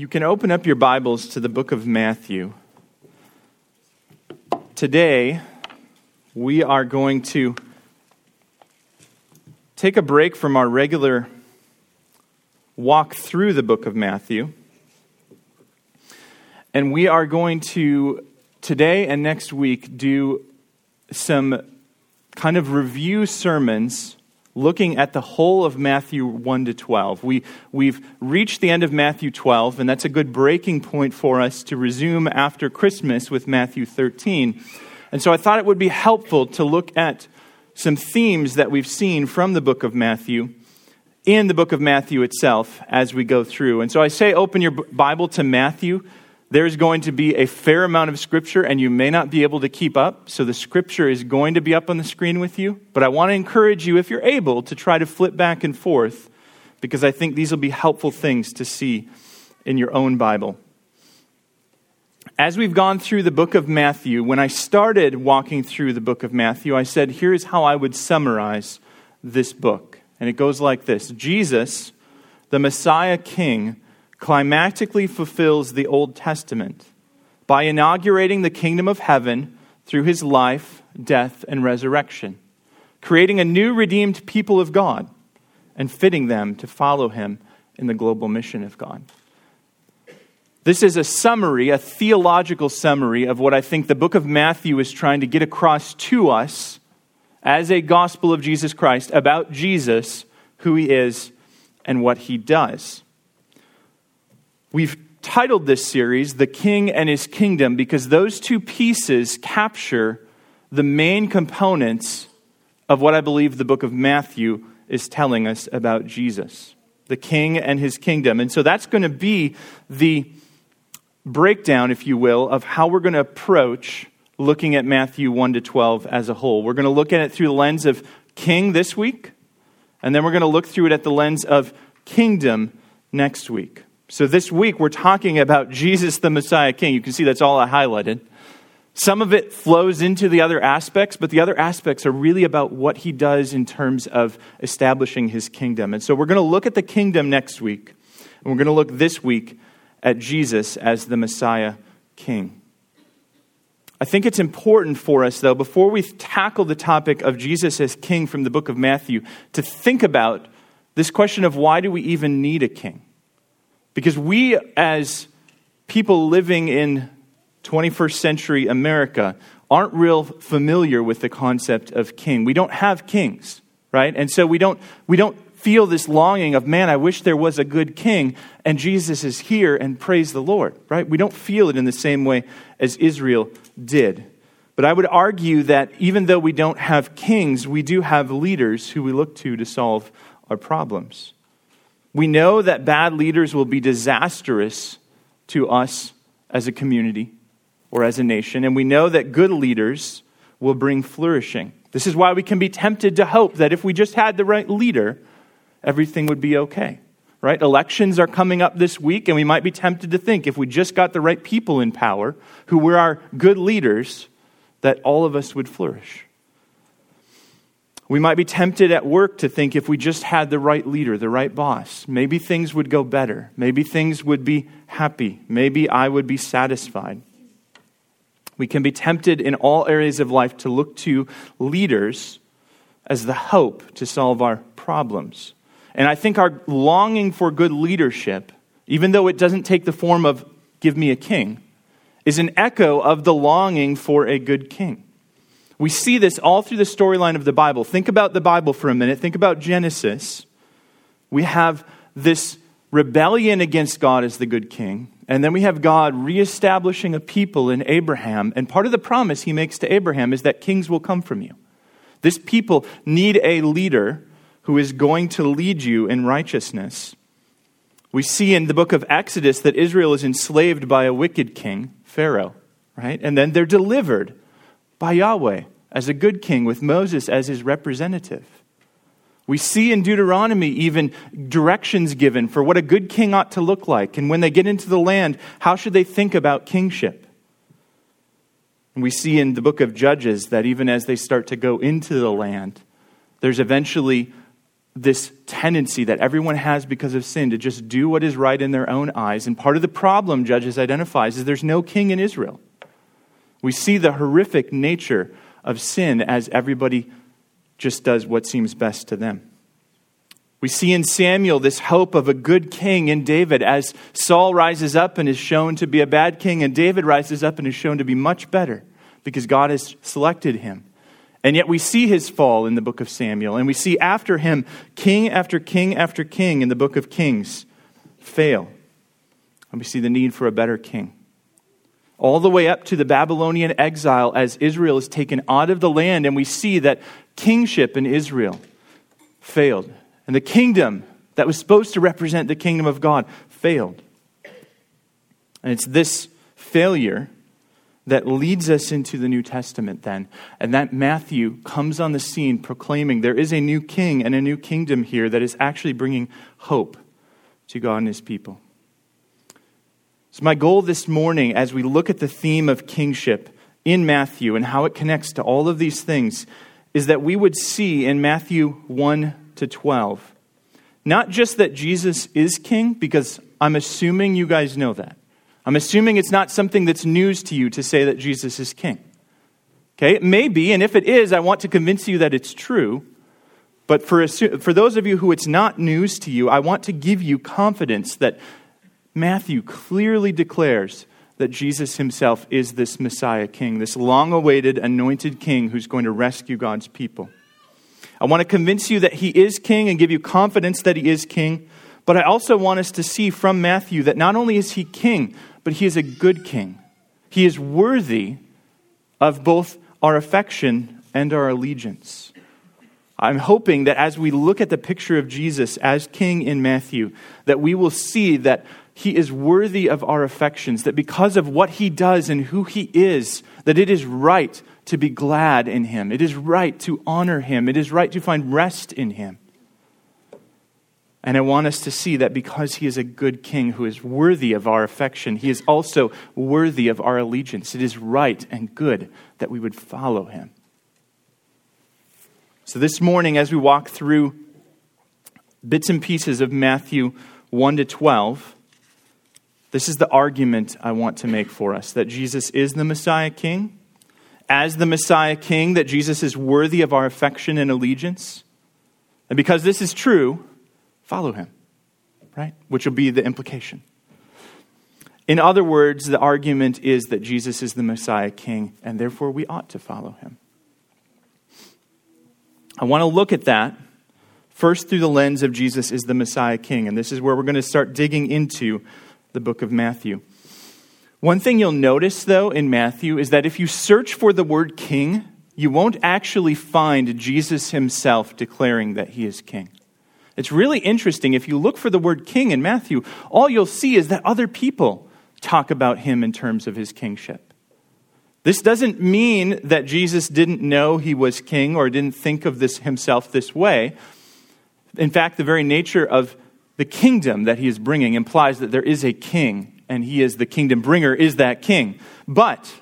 You can open up your Bibles to the book of Matthew. Today, we are going to take a break from our regular walk through the book of Matthew. And we are going to, today and next week, do some kind of review sermons looking at the whole of Matthew 1 to 12. We, we've reached the end of Matthew 12, and that's a good breaking point for us to resume after Christmas with Matthew 13. And so I thought it would be helpful to look at some themes that we've seen from the book of Matthew in the book of Matthew itself as we go through. And so I say open your Bible to Matthew there's going to be a fair amount of scripture and you may not be able to keep up. So the scripture is going to be up on the screen with you. But I want to encourage you, if you're able, to try to flip back and forth because I think these will be helpful things to see in your own Bible. As we've gone through the book of Matthew, when I started walking through the book of Matthew, I said, here's how I would summarize this book. And it goes like this Jesus, the Messiah King, climactically fulfills the Old Testament by inaugurating the kingdom of heaven through his life, death, and resurrection, creating a new redeemed people of God and fitting them to follow him in the global mission of God. This is a summary, a theological summary of what I think the book of Matthew is trying to get across to us as a gospel of Jesus Christ about Jesus, who he is, and what he does. We've titled this series The King and His Kingdom because those two pieces capture the main components of what I believe the book of Matthew is telling us about Jesus, the King and His kingdom. And so that's going to be the breakdown, if you will, of how we're going to approach looking at Matthew 1 to 12 as a whole. We're going to look at it through the lens of king this week, and then we're going to look through it at the lens of kingdom next week. So this week we're talking about Jesus the Messiah King. You can see that's all I highlighted. Some of it flows into the other aspects, but the other aspects are really about what he does in terms of establishing his kingdom. And so we're going to look at the kingdom next week, and we're going to look this week at Jesus as the Messiah King. I think it's important for us, though, before we tackle the topic of Jesus as king from the book of Matthew, to think about this question of why do we even need a king? Because we, as people living in 21st century America, aren't real familiar with the concept of king. We don't have kings, right? And so we don't, we don't feel this longing of, man, I wish there was a good king, and Jesus is here, and praise the Lord, right? We don't feel it in the same way as Israel did. But I would argue that even though we don't have kings, we do have leaders who we look to to solve our problems. We know that bad leaders will be disastrous to us as a community or as a nation, and we know that good leaders will bring flourishing. This is why we can be tempted to hope that if we just had the right leader, everything would be okay. Right? Elections are coming up this week, and we might be tempted to think if we just got the right people in power who were our good leaders, that all of us would flourish. We might be tempted at work to think if we just had the right leader, the right boss, maybe things would go better. Maybe things would be happy. Maybe I would be satisfied. We can be tempted in all areas of life to look to leaders as the hope to solve our problems. And I think our longing for good leadership, even though it doesn't take the form of give me a king, is an echo of the longing for a good king. We see this all through the storyline of the Bible. Think about the Bible for a minute. Think about Genesis. We have this rebellion against God as the good king. And then we have God reestablishing a people in Abraham. And part of the promise he makes to Abraham is that kings will come from you. This people need a leader who is going to lead you in righteousness. We see in the book of Exodus that Israel is enslaved by a wicked king, Pharaoh, right? And then they're delivered by Yahweh as a good king with Moses as his representative. We see in Deuteronomy even directions given for what a good king ought to look like. And when they get into the land, how should they think about kingship? And we see in the book of Judges that even as they start to go into the land, there's eventually this tendency that everyone has because of sin to just do what is right in their own eyes. And part of the problem, Judges identifies, is there's no king in Israel. We see the horrific nature of sin as everybody just does what seems best to them. We see in Samuel this hope of a good king in David as Saul rises up and is shown to be a bad king, and David rises up and is shown to be much better because God has selected him. And yet we see his fall in the book of Samuel, and we see after him king after king after king in the book of Kings fail. And we see the need for a better king. All the way up to the Babylonian exile as Israel is taken out of the land, and we see that kingship in Israel failed. And the kingdom that was supposed to represent the kingdom of God failed. And it's this failure that leads us into the New Testament then. And that Matthew comes on the scene proclaiming there is a new king and a new kingdom here that is actually bringing hope to God and his people. So, my goal this morning, as we look at the theme of kingship in Matthew and how it connects to all of these things, is that we would see in Matthew 1 to 12. Not just that Jesus is king, because I'm assuming you guys know that. I'm assuming it's not something that's news to you to say that Jesus is king. Okay, it may be, and if it is, I want to convince you that it's true. But for, for those of you who it's not news to you, I want to give you confidence that Matthew clearly declares that Jesus himself is this Messiah king, this long awaited anointed king who's going to rescue God's people. I want to convince you that he is king and give you confidence that he is king. But I also want us to see from Matthew that not only is he king, but he is a good king. He is worthy of both our affection and our allegiance. I'm hoping that as we look at the picture of Jesus as king in Matthew, that we will see that he is worthy of our affections, that because of what he does and who he is, that it is right to be glad in him. It is right to honor him. It is right to find rest in him. And I want us to see that because he is a good king who is worthy of our affection, he is also worthy of our allegiance. It is right and good that we would follow him. So, this morning, as we walk through bits and pieces of Matthew 1 to 12, this is the argument I want to make for us that Jesus is the Messiah King as the Messiah King, that Jesus is worthy of our affection and allegiance. And because this is true, follow him, right? Which will be the implication. In other words, the argument is that Jesus is the Messiah King, and therefore we ought to follow him. I want to look at that first through the lens of Jesus is the Messiah King, and this is where we're going to start digging into the book of Matthew. One thing you'll notice, though, in Matthew is that if you search for the word king, you won't actually find Jesus himself declaring that he is king. It's really interesting. If you look for the word king in Matthew, all you'll see is that other people talk about him in terms of his kingship. This doesn't mean that Jesus didn't know he was king or didn't think of this himself this way. In fact, the very nature of the kingdom that he is bringing implies that there is a king and he is the kingdom bringer, is that king. But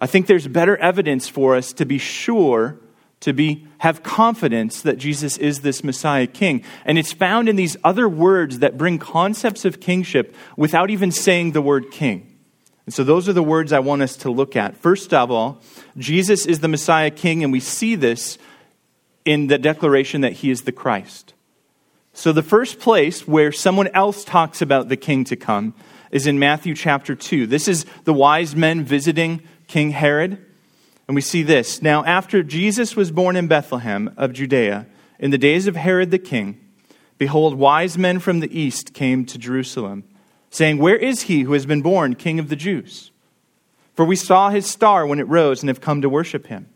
I think there's better evidence for us to be sure, to be, have confidence that Jesus is this Messiah king. And it's found in these other words that bring concepts of kingship without even saying the word king. And so those are the words I want us to look at. First of all, Jesus is the Messiah king, and we see this in the declaration that he is the Christ. So the first place where someone else talks about the king to come is in Matthew chapter 2. This is the wise men visiting King Herod. And we see this. Now, after Jesus was born in Bethlehem of Judea, in the days of Herod the king, behold, wise men from the east came to Jerusalem, saying, Where is he who has been born king of the Jews? For we saw his star when it rose and have come to worship him.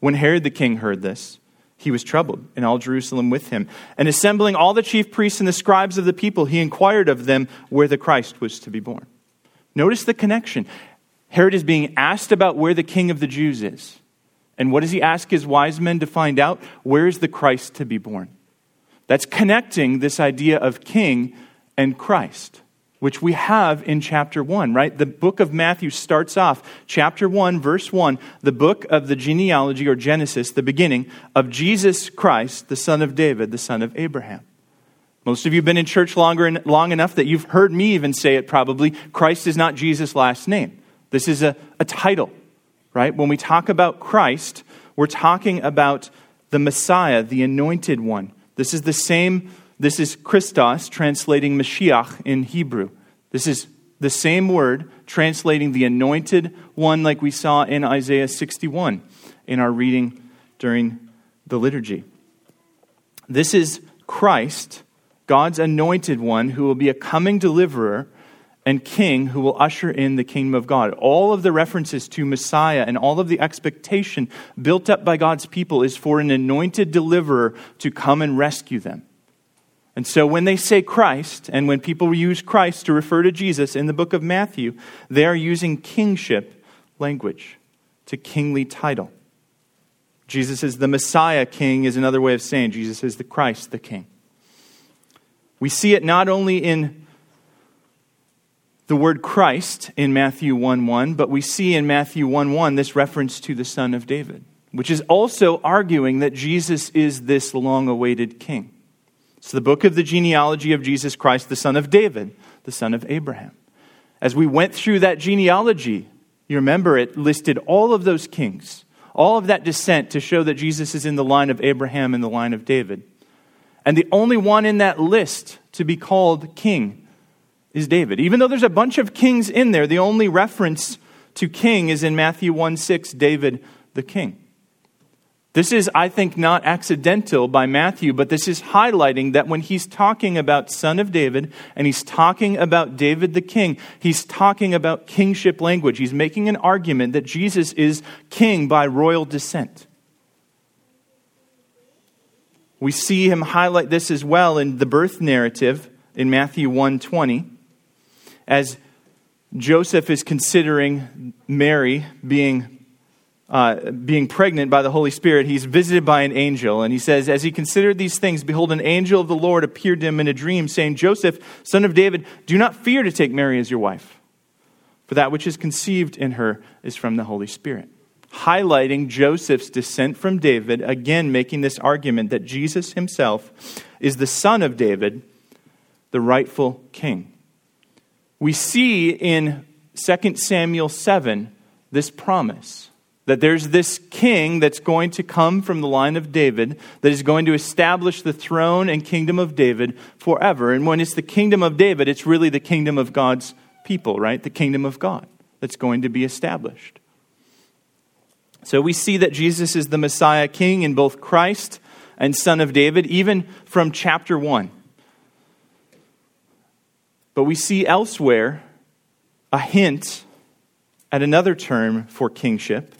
When Herod the king heard this, he was troubled, and all Jerusalem with him. And assembling all the chief priests and the scribes of the people, he inquired of them where the Christ was to be born. Notice the connection. Herod is being asked about where the king of the Jews is. And what does he ask his wise men to find out? Where is the Christ to be born? That's connecting this idea of king and Christ. Which we have in chapter 1, right? The book of Matthew starts off, chapter 1, verse 1, the book of the genealogy or Genesis, the beginning of Jesus Christ, the son of David, the son of Abraham. Most of you have been in church longer, long enough that you've heard me even say it probably. Christ is not Jesus' last name. This is a, a title, right? When we talk about Christ, we're talking about the Messiah, the anointed one. This is the same this is Christos, translating Mashiach in Hebrew. This is the same word, translating the anointed one, like we saw in Isaiah 61 in our reading during the liturgy. This is Christ, God's anointed one, who will be a coming deliverer and king who will usher in the kingdom of God. All of the references to Messiah and all of the expectation built up by God's people is for an anointed deliverer to come and rescue them. And so when they say Christ, and when people use Christ to refer to Jesus in the book of Matthew, they are using kingship language to kingly title. Jesus is the Messiah king, is another way of saying Jesus is the Christ, the king. We see it not only in the word Christ in Matthew 1 1, but we see in Matthew 1 1 this reference to the Son of David, which is also arguing that Jesus is this long awaited king. It's the book of the genealogy of Jesus Christ, the son of David, the son of Abraham. As we went through that genealogy, you remember it listed all of those kings, all of that descent to show that Jesus is in the line of Abraham and the line of David. And the only one in that list to be called king is David. Even though there's a bunch of kings in there, the only reference to king is in Matthew 1 6, David the king. This is, I think, not accidental by Matthew, but this is highlighting that when he's talking about Son of David and he's talking about David the king, he's talking about kingship language. He's making an argument that Jesus is king by royal descent. We see him highlight this as well in the birth narrative in Matthew 1:20 as Joseph is considering Mary being uh, being pregnant by the Holy Spirit, he's visited by an angel. And he says, As he considered these things, behold, an angel of the Lord appeared to him in a dream, saying, Joseph, son of David, do not fear to take Mary as your wife, for that which is conceived in her is from the Holy Spirit. Highlighting Joseph's descent from David, again making this argument that Jesus himself is the son of David, the rightful king. We see in 2 Samuel 7 this promise that there's this king that's going to come from the line of David that is going to establish the throne and kingdom of David forever. And when it's the kingdom of David, it's really the kingdom of God's people, right? The kingdom of God that's going to be established. So we see that Jesus is the Messiah king in both Christ and Son of David, even from chapter 1. But we see elsewhere a hint at another term for kingship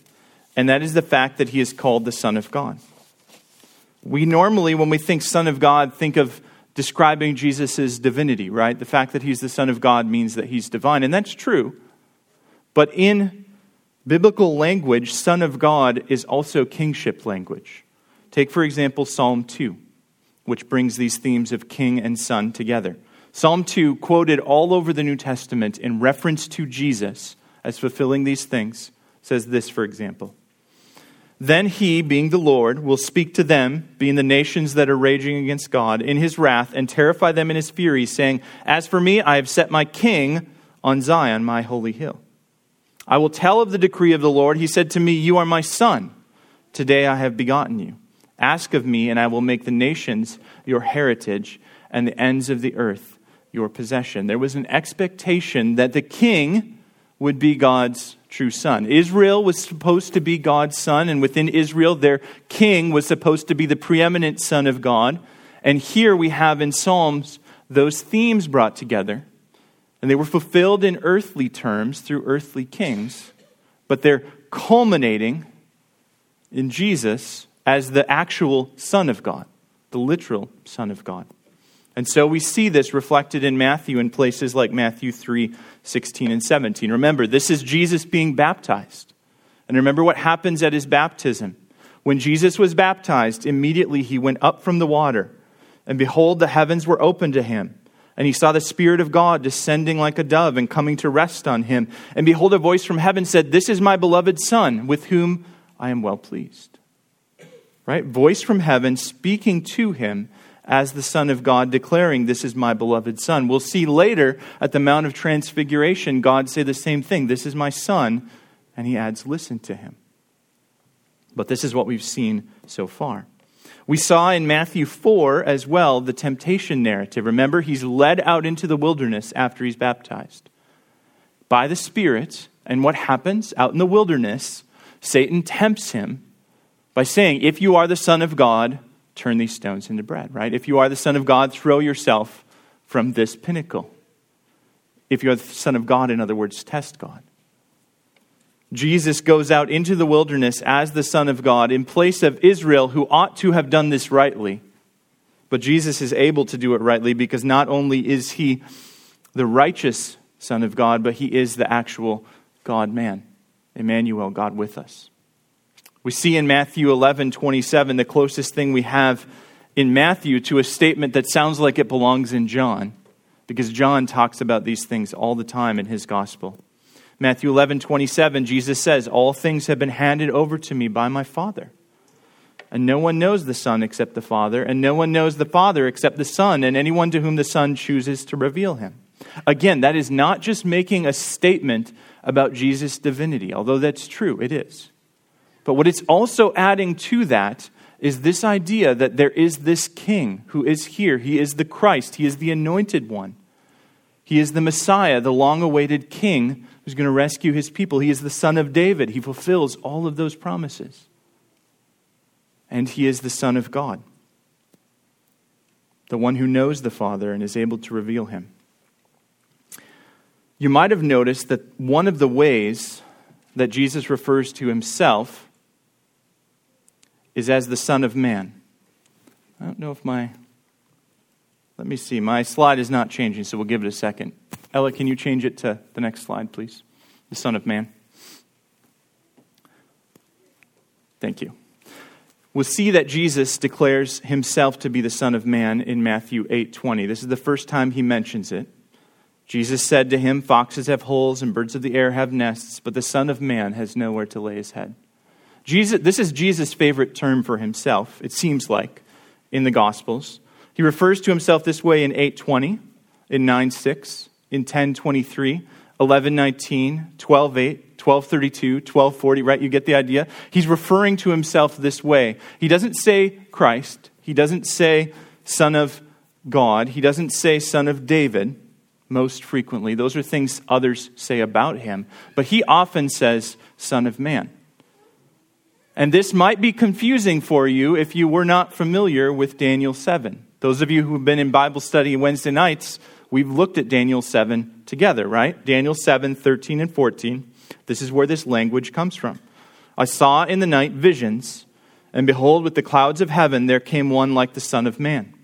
and that is the fact that he is called the Son of God. We normally, when we think Son of God, think of describing Jesus' divinity, right? The fact that he's the Son of God means that he's divine, and that's true. But in biblical language, Son of God is also kingship language. Take, for example, Psalm 2, which brings these themes of king and son together. Psalm 2, quoted all over the New Testament in reference to Jesus as fulfilling these things, says this, for example then he, being the Lord, will speak to them, being the nations that are raging against God, in his wrath, and terrify them in his fury, saying, As for me, I have set my king on Zion, my holy hill. I will tell of the decree of the Lord. He said to me, You are my son. Today I have begotten you. Ask of me, and I will make the nations your heritage, and the ends of the earth your possession. There was an expectation that the king would be God's true son. Israel was supposed to be God's son, and within Israel, their king was supposed to be the preeminent son of God. And here we have in Psalms those themes brought together, and they were fulfilled in earthly terms through earthly kings, but they're culminating in Jesus as the actual Son of God, the literal Son of God. And so we see this reflected in Matthew in places like Matthew 3 16 and 17. Remember, this is Jesus being baptized. And remember what happens at his baptism. When Jesus was baptized, immediately he went up from the water, and behold, the heavens were opened to him. And he saw the Spirit of God descending like a dove and coming to rest on him. And behold, a voice from heaven said, This is my beloved Son, with whom I am well pleased. Right? Voice from heaven speaking to him as the Son of God, declaring, This is my beloved Son. We'll see later at the Mount of Transfiguration, God say the same thing This is my Son. And he adds, Listen to him. But this is what we've seen so far. We saw in Matthew 4 as well the temptation narrative. Remember, he's led out into the wilderness after he's baptized by the Spirit. And what happens? Out in the wilderness, Satan tempts him by saying, If you are the Son of God, turn these stones into bread, right? If you are the Son of God, throw yourself from this pinnacle. If you are the Son of God, in other words, test God. Jesus goes out into the wilderness as the Son of God in place of Israel, who ought to have done this rightly. But Jesus is able to do it rightly because not only is he the righteous Son of God, but he is the actual God man. Emmanuel, God with us. We see in Matthew 11 27, the closest thing we have in Matthew to a statement that sounds like it belongs in John, because John talks about these things all the time in his gospel. Matthew 11, 27, Jesus says, All things have been handed over to me by my Father. And no one knows the Son except the Father, and no one knows the Father except the Son, and anyone to whom the Son chooses to reveal him. Again, that is not just making a statement about Jesus' divinity, although that's true, it is. But what it's also adding to that is this idea that there is this king who is here. He is the Christ, he is the anointed one. He is the Messiah, the long awaited king who's going to rescue his people. He is the son of David. He fulfills all of those promises. And he is the Son of God, the one who knows the Father and is able to reveal him. You might have noticed that one of the ways that Jesus refers to himself is as the Son of Man. I don't know if my. Let me see. My slide is not changing, so we'll give it a second. Ella, can you change it to the next slide, please? The Son of Man. Thank you. We'll see that Jesus declares himself to be the Son of Man in Matthew 8:20. This is the first time he mentions it. Jesus said to him, Foxes have holes and birds of the air have nests, but the Son of Man has nowhere to lay his head. Jesus, this is Jesus' favorite term for himself, it seems like, in the Gospels. He refers to himself this way in 8:20, in 9:6, in 10:23, 11:19, 12:8, 12:32, 12:40, right? You get the idea? He's referring to himself this way. He doesn't say Christ. He doesn't say son of God. He doesn't say son of David most frequently. Those are things others say about him, but he often says son of man. And this might be confusing for you if you were not familiar with Daniel 7. Those of you who have been in Bible study Wednesday nights, we've looked at Daniel 7 together, right? Daniel 7, 13 and 14. This is where this language comes from. I saw in the night visions, and behold, with the clouds of heaven there came one like the Son of Man.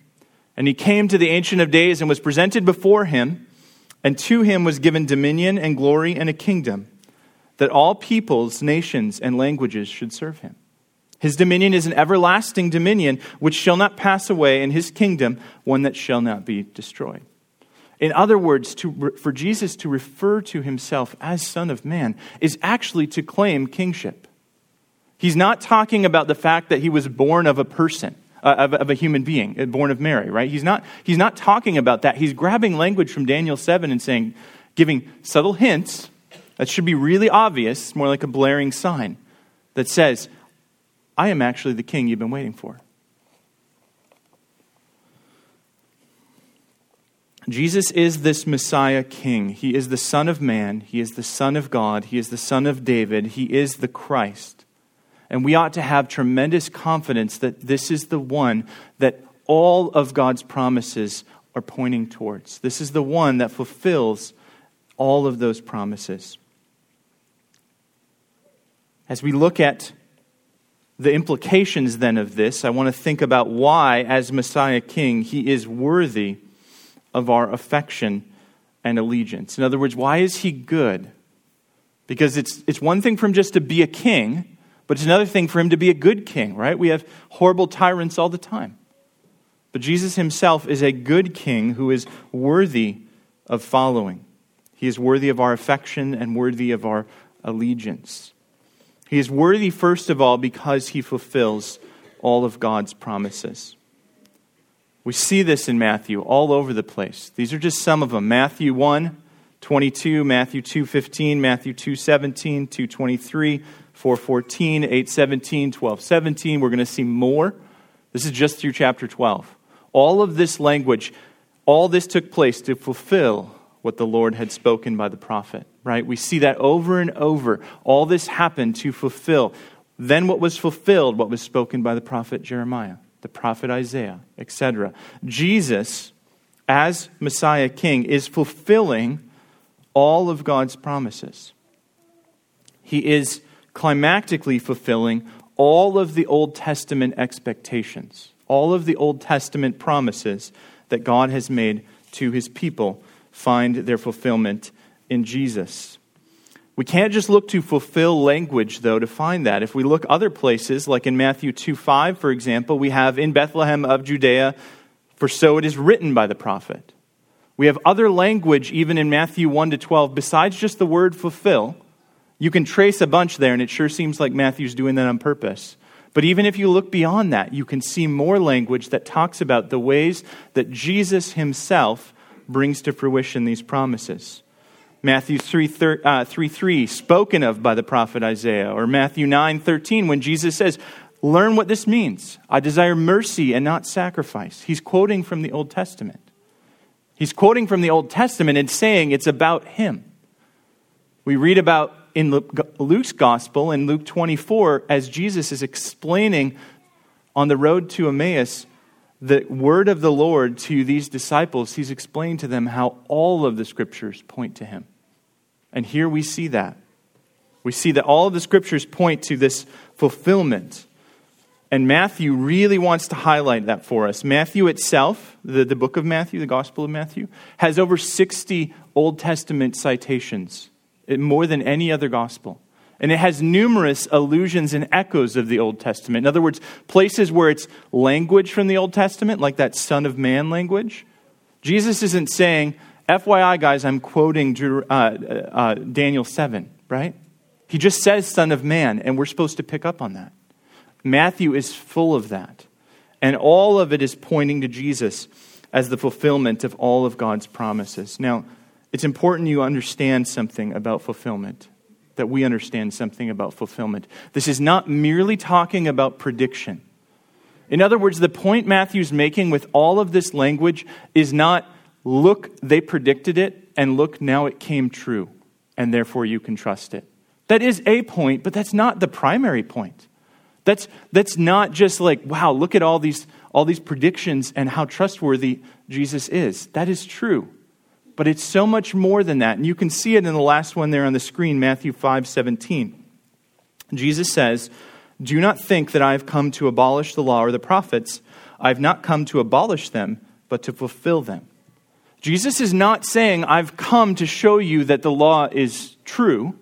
And he came to the Ancient of Days and was presented before him, and to him was given dominion and glory and a kingdom, that all peoples, nations, and languages should serve him. His dominion is an everlasting dominion which shall not pass away, and his kingdom one that shall not be destroyed. In other words, to, for Jesus to refer to himself as Son of Man is actually to claim kingship. He's not talking about the fact that he was born of a person, uh, of, of, a human being, uh, born of Mary, right? He's not, he's not talking about that. He's grabbing language from Daniel 7 and saying, giving subtle hints that should be really obvious, more like a blaring sign that says, I am actually the king you've been waiting for. Jesus is this Messiah King. He is the Son of Man. He is the Son of God. He is the Son of David. He is the Christ. And we ought to have tremendous confidence that this is the one that all of God's promises are pointing towards. This is the one that fulfills all of those promises. As we look at the implications then of this, I want to think about why, as Messiah King, he is worthy of our affection and allegiance. In other words, why is he good? Because it's, it's one thing for him just to be a king, but it's another thing for him to be a good king, right? We have horrible tyrants all the time. But Jesus himself is a good king who is worthy of following. He is worthy of our affection and worthy of our allegiance. He is worthy, first of all, because he fulfills all of God's promises. We see this in Matthew all over the place. These are just some of them. Matthew 1, 22, Matthew 2, 15, Matthew 2, 17, 2, 23, 4, 14, 8, 17, 12, 17. We're going to see more. This is just through chapter 12. All of this language, all this took place to fulfill what the Lord had spoken by the prophet, right? We see that over and over. All this happened to fulfill. Then what was fulfilled, what was spoken by the prophet Jeremiah, the prophet Isaiah, etc. Jesus, as Messiah King, is fulfilling all of God's promises. He is climactically fulfilling all of the Old Testament expectations, all of the Old Testament promises that God has made to his people find their fulfillment in Jesus. We can't just look to fulfill language, though, to find that. If we look other places, like in Matthew 2 5, for example, we have in Bethlehem of Judea, for so it is written by the prophet. We have other language, even in Matthew 1 to 12, besides just the word fulfill. You can trace a bunch there, and it sure seems like Matthew's doing that on purpose. But even if you look beyond that, you can see more language that talks about the ways that Jesus himself brings to fruition these promises. Matthew 3, uh, 3, 3 spoken of by the prophet Isaiah, or Matthew 9 13, when Jesus says, Learn what this means. I desire mercy and not sacrifice. He's quoting from the Old Testament. He's quoting from the Old Testament and saying it's about him. We read about in Luke's gospel, in Luke 24, as Jesus is explaining on the road to Emmaus the word of the Lord to these disciples, he's explained to them how all of the scriptures point to him. And here we see that. We see that all of the scriptures point to this fulfillment. And Matthew really wants to highlight that for us. Matthew itself, the, the book of Matthew, the Gospel of Matthew, has over 60 Old Testament citations, more than any other gospel. And it has numerous allusions and echoes of the Old Testament. In other words, places where it's language from the Old Testament, like that Son of Man language. Jesus isn't saying, FYI, guys, I'm quoting uh, uh, Daniel 7, right? He just says Son of Man, and we're supposed to pick up on that. Matthew is full of that. And all of it is pointing to Jesus as the fulfillment of all of God's promises. Now, it's important you understand something about fulfillment that we understand something about fulfillment. This is not merely talking about prediction. In other words, the point Matthew's making with all of this language is not, look, they predicted it, and look, now it came true, and therefore you can trust it. That is a point, but that's not the primary point. That's, that's not just like, wow, look at all these, all these predictions and how trustworthy Jesus is. That is true. But it's so much more than that. And you can see it in the last one there on the screen, Matthew 5 17. Jesus says, Do not think that I have come to abolish the law or the prophets. I have not come to abolish them, but to fulfill them. Jesus is not saying, I've come to show you that the law is true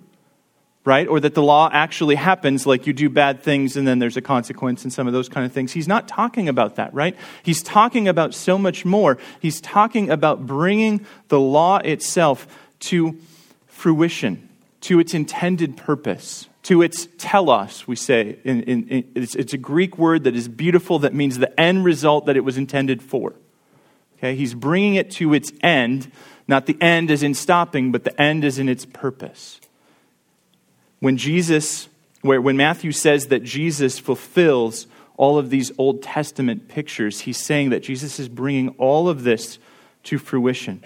right? Or that the law actually happens like you do bad things and then there's a consequence and some of those kind of things. He's not talking about that, right? He's talking about so much more. He's talking about bringing the law itself to fruition, to its intended purpose. To its telos, we say. In, in, in, it's, it's a Greek word that is beautiful, that means the end result that it was intended for. Okay? He's bringing it to its end, not the end as in stopping, but the end as in its purpose when Jesus, where, when Matthew says that Jesus fulfills all of these Old Testament pictures, he's saying that Jesus is bringing all of this to fruition.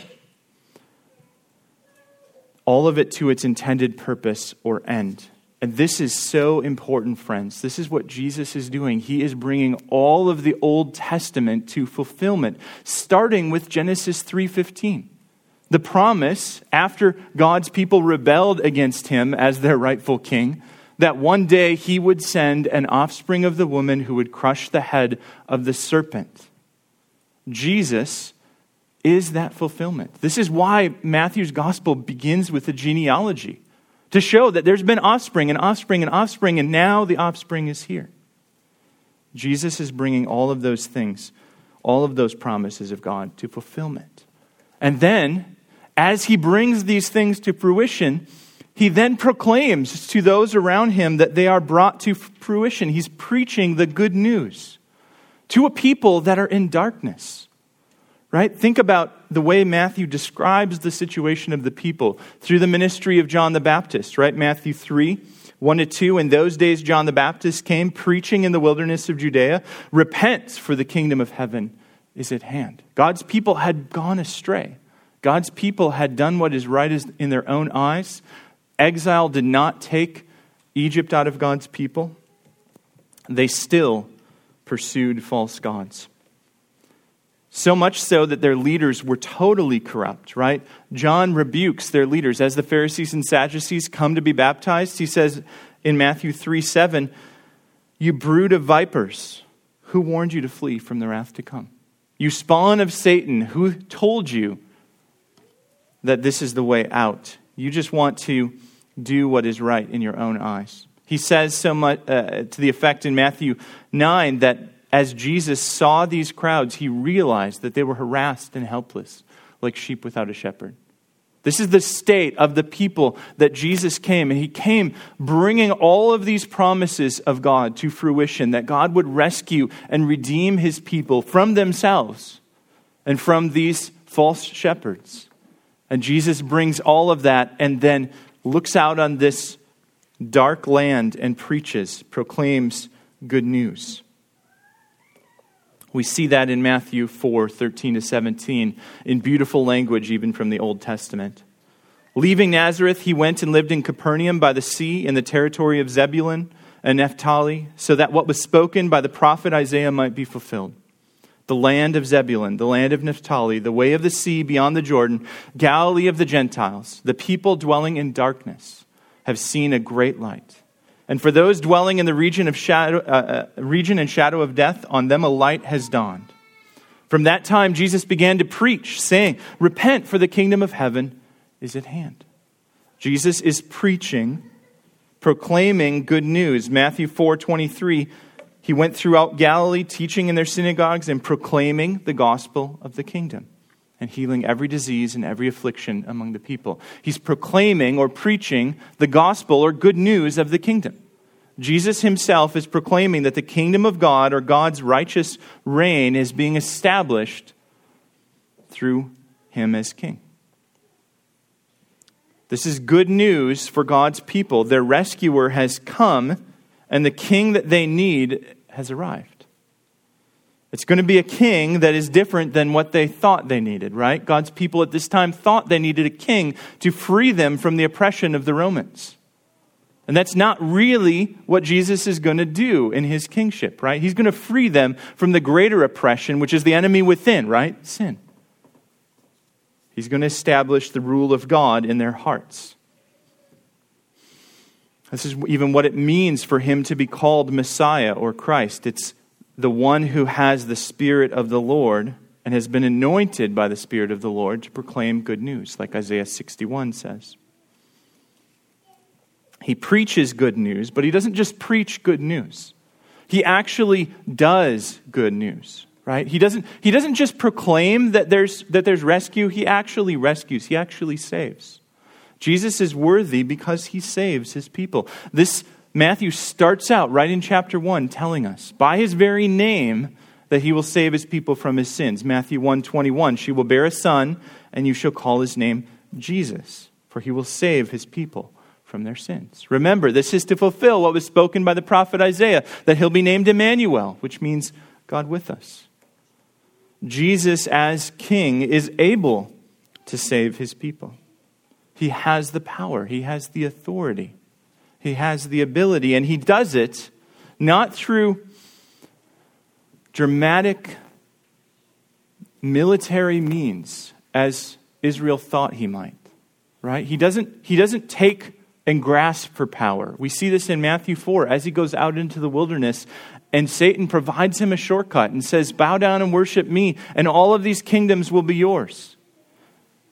All of it to its intended purpose or end. And this is so important, friends. This is what Jesus is doing. He is bringing all of the Old Testament to fulfillment, starting with Genesis 3:15 the promise after God's people rebelled against him as their rightful king that one day he would send an offspring of the woman who would crush the head of the serpent. Jesus is that fulfillment. This is why Matthew's gospel begins with a genealogy to show that there's been offspring and offspring and offspring, and now the offspring is here. Jesus is bringing all of those things all of those promises of God to fulfillment. And then, as he brings these things to fruition, he then proclaims to those around him that they are brought to fruition. He's preaching the good news to a people that are in darkness. Right? Think about the way Matthew describes the situation of the people through the ministry of John the Baptist, right? Matthew 3, 1 to 2. In those days, John the Baptist came preaching in the wilderness of Judea Repent, for the kingdom of heaven is at hand. God's people had gone astray. God's people had done what is right in their own eyes. Exile did not take Egypt out of God's people. They still pursued false gods. So much so that their leaders were totally corrupt, right? John rebukes their leaders. As the Pharisees and Sadducees come to be baptized, he says in Matthew 3 7, You brood of vipers, who warned you to flee from the wrath to come? You spawn of Satan, who told you that this is the way out? You just want to do what is right in your own eyes. He says so much uh, to the effect in Matthew 9 that as Jesus saw these crowds, he realized that they were harassed and helpless, like sheep without a shepherd. This is the state of the people that Jesus came, and he came bringing all of these promises of God to fruition that God would rescue and redeem his people from themselves and from these false shepherds. And Jesus brings all of that and then looks out on this dark land and preaches, proclaims good news. We see that in Matthew 4 13 to 17, in beautiful language, even from the Old Testament. Leaving Nazareth, he went and lived in Capernaum by the sea in the territory of Zebulun and Naphtali, so that what was spoken by the prophet Isaiah might be fulfilled. The land of Zebulun, the land of Naphtali, the way of the sea beyond the Jordan, Galilee of the Gentiles, the people dwelling in darkness have seen a great light. And for those dwelling in the region, of shadow, uh, uh, region and shadow of death, on them a light has dawned. From that time, Jesus began to preach, saying, Repent, for the kingdom of heaven is at hand. Jesus is preaching, proclaiming good news. Matthew 4 23, he went throughout Galilee, teaching in their synagogues and proclaiming the gospel of the kingdom and healing every disease and every affliction among the people. He's proclaiming or preaching the gospel or good news of the kingdom. Jesus himself is proclaiming that the kingdom of God or God's righteous reign is being established through him as king. This is good news for God's people. Their rescuer has come, and the king that they need has arrived. It's going to be a king that is different than what they thought they needed, right? God's people at this time thought they needed a king to free them from the oppression of the Romans. And that's not really what Jesus is going to do in his kingship, right? He's going to free them from the greater oppression, which is the enemy within, right? Sin. He's going to establish the rule of God in their hearts. This is even what it means for him to be called Messiah or Christ. It's the one who has the Spirit of the Lord and has been anointed by the Spirit of the Lord to proclaim good news, like Isaiah 61 says. He preaches good news, but he doesn't just preach good news. He actually does good news, right? He doesn't, he doesn't just proclaim that there's, that there's rescue, he actually rescues, he actually saves. Jesus is worthy because he saves his people. This Matthew starts out right in chapter 1 telling us by his very name that he will save his people from his sins. Matthew 1:21, she will bear a son and you shall call his name Jesus, for he will save his people from their sins. Remember, this is to fulfill what was spoken by the prophet Isaiah that he'll be named Emmanuel, which means God with us. Jesus as king is able to save his people. He has the power, he has the authority. He has the ability, and he does it not through dramatic military means as Israel thought he might. Right? He doesn't, he doesn't take and grasp for power. We see this in Matthew 4 as he goes out into the wilderness and Satan provides him a shortcut and says, Bow down and worship me, and all of these kingdoms will be yours.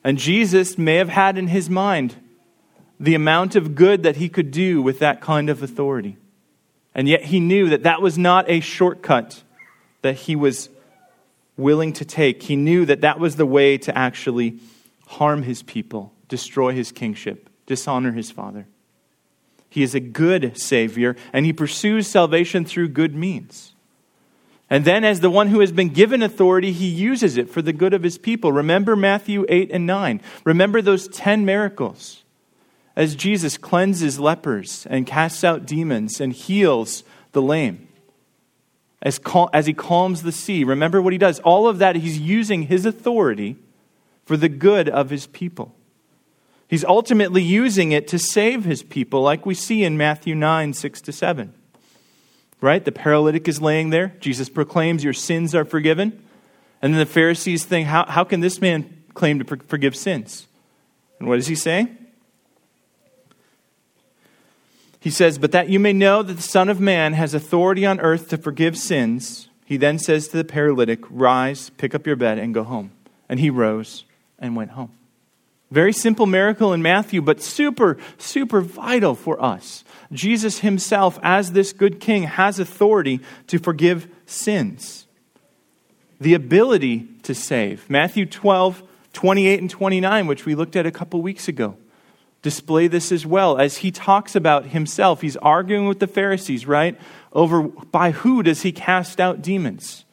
And Jesus may have had in his mind the amount of good that he could do with that kind of authority. And yet he knew that that was not a shortcut that he was willing to take. He knew that that was the way to actually harm his people, destroy his kingship, dishonor his father. He is a good Savior, and he pursues salvation through good means. And then, as the one who has been given authority, he uses it for the good of his people. Remember Matthew 8 and 9. Remember those 10 miracles. As Jesus cleanses lepers and casts out demons and heals the lame. As, cal- as he calms the sea. Remember what he does. All of that, he's using his authority for the good of his people. He's ultimately using it to save his people, like we see in Matthew 9 6 to 7 right? The paralytic is laying there. Jesus proclaims, Your sins are forgiven. And then the Pharisees think, How, how can this man claim to forgive sins? And what does he say? He says, But that you may know that the Son of Man has authority on earth to forgive sins, he then says to the paralytic, Rise, pick up your bed, and go home. And he rose and went home. Very simple miracle in Matthew, but super, super vital for us. Jesus himself, as this good king, has authority to forgive sins, the ability to save. Matthew 12, 28 and 29, which we looked at a couple weeks ago, display this as well. As he talks about himself, he's arguing with the Pharisees, right? Over by who does he cast out demons?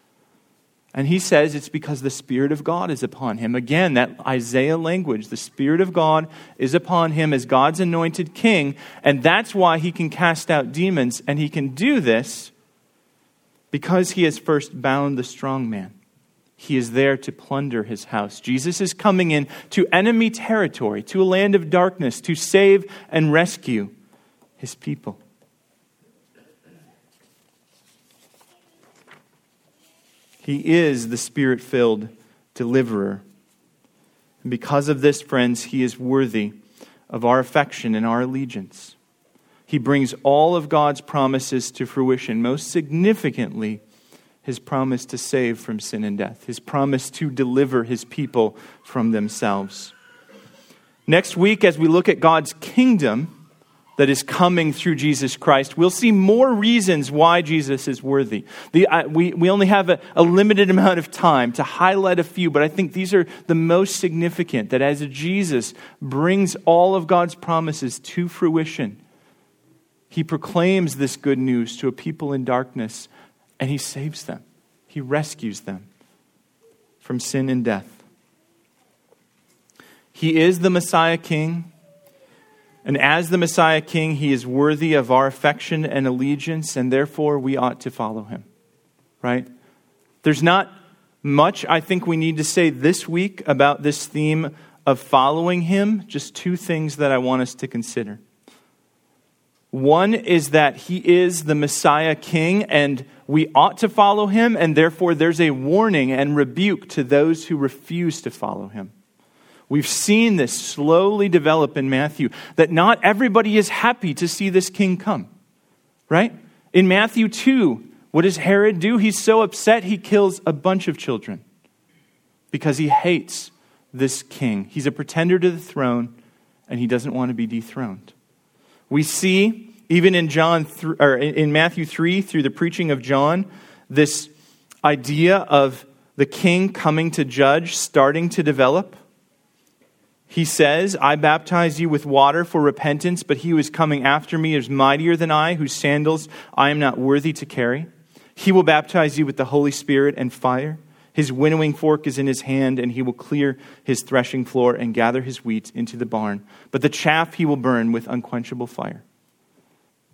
And he says it's because the Spirit of God is upon him. Again, that Isaiah language. The Spirit of God is upon him as God's anointed king. And that's why he can cast out demons. And he can do this because he has first bound the strong man. He is there to plunder his house. Jesus is coming in to enemy territory, to a land of darkness, to save and rescue his people. He is the spirit filled deliverer. And because of this, friends, he is worthy of our affection and our allegiance. He brings all of God's promises to fruition, most significantly, his promise to save from sin and death, his promise to deliver his people from themselves. Next week, as we look at God's kingdom, that is coming through Jesus Christ, we'll see more reasons why Jesus is worthy. The, we, we only have a, a limited amount of time to highlight a few, but I think these are the most significant that as Jesus brings all of God's promises to fruition, he proclaims this good news to a people in darkness and he saves them, he rescues them from sin and death. He is the Messiah King. And as the Messiah King, he is worthy of our affection and allegiance, and therefore we ought to follow him. Right? There's not much I think we need to say this week about this theme of following him. Just two things that I want us to consider. One is that he is the Messiah King, and we ought to follow him, and therefore there's a warning and rebuke to those who refuse to follow him. We've seen this slowly develop in Matthew that not everybody is happy to see this king come, right? In Matthew 2, what does Herod do? He's so upset he kills a bunch of children because he hates this king. He's a pretender to the throne and he doesn't want to be dethroned. We see even in John th- or in Matthew 3 through the preaching of John this idea of the king coming to judge starting to develop. He says, I baptize you with water for repentance, but he who is coming after me is mightier than I, whose sandals I am not worthy to carry. He will baptize you with the Holy Spirit and fire. His winnowing fork is in his hand, and he will clear his threshing floor and gather his wheat into the barn. But the chaff he will burn with unquenchable fire.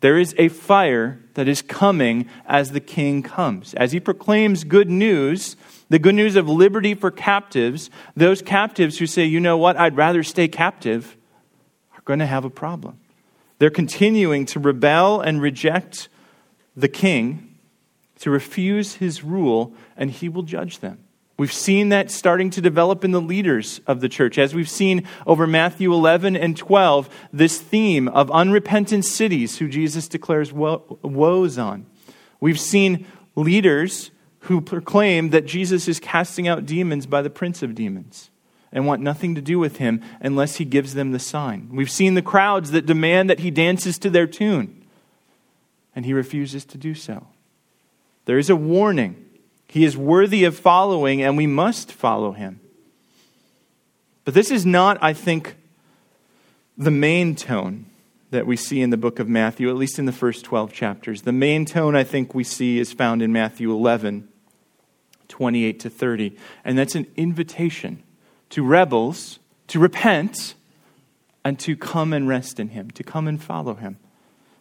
There is a fire that is coming as the king comes. As he proclaims good news, the good news of liberty for captives, those captives who say, you know what, I'd rather stay captive, are going to have a problem. They're continuing to rebel and reject the king, to refuse his rule, and he will judge them. We've seen that starting to develop in the leaders of the church. As we've seen over Matthew 11 and 12, this theme of unrepentant cities who Jesus declares woes on. We've seen leaders who proclaim that Jesus is casting out demons by the prince of demons and want nothing to do with him unless he gives them the sign. We've seen the crowds that demand that he dances to their tune, and he refuses to do so. There is a warning He is worthy of following, and we must follow him. But this is not, I think, the main tone that we see in the book of Matthew, at least in the first 12 chapters. The main tone I think we see is found in Matthew 11, 28 to 30. And that's an invitation to rebels to repent and to come and rest in him, to come and follow him.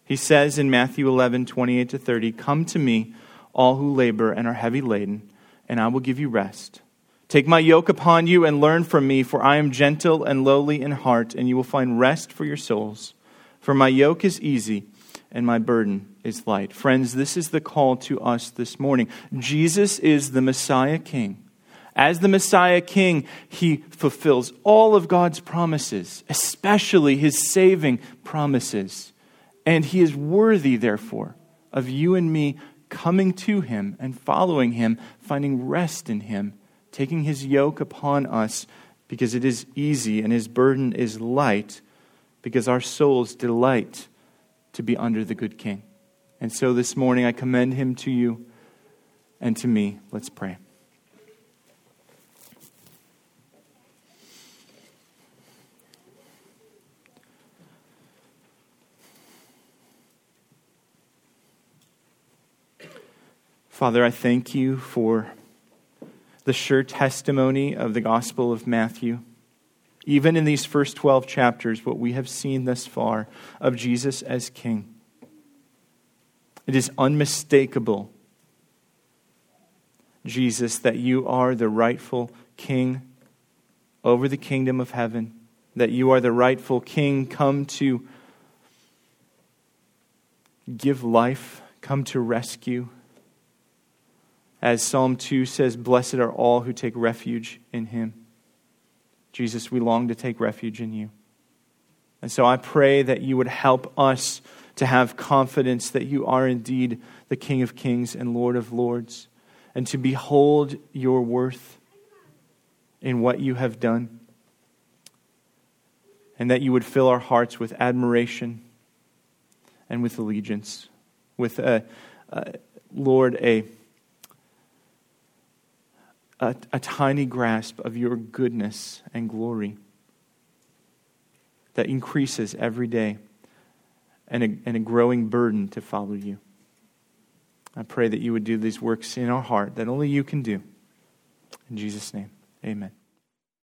He says in Matthew 11, 28 to 30, Come to me, all who labor and are heavy laden, and I will give you rest. Take my yoke upon you and learn from me, for I am gentle and lowly in heart, and you will find rest for your souls. For my yoke is easy and my burden is light. Friends, this is the call to us this morning. Jesus is the Messiah King. As the Messiah King, he fulfills all of God's promises, especially his saving promises. And he is worthy, therefore, of you and me coming to him and following him, finding rest in him, taking his yoke upon us because it is easy and his burden is light because our souls delight to be under the good king. And so this morning I commend him to you and to me. Let's pray. Father, I thank you for the sure testimony of the Gospel of Matthew. Even in these first 12 chapters, what we have seen thus far of Jesus as King. It is unmistakable, Jesus, that you are the rightful King over the kingdom of heaven, that you are the rightful King come to give life, come to rescue as Psalm 2 says, Blessed are all who take refuge in him. Jesus, we long to take refuge in you. And so I pray that you would help us to have confidence that you are indeed the King of kings and Lord of lords, and to behold your worth in what you have done. And that you would fill our hearts with admiration and with allegiance, with, a, a Lord, a a, a tiny grasp of your goodness and glory that increases every day and a, and a growing burden to follow you. I pray that you would do these works in our heart that only you can do. In Jesus' name, amen.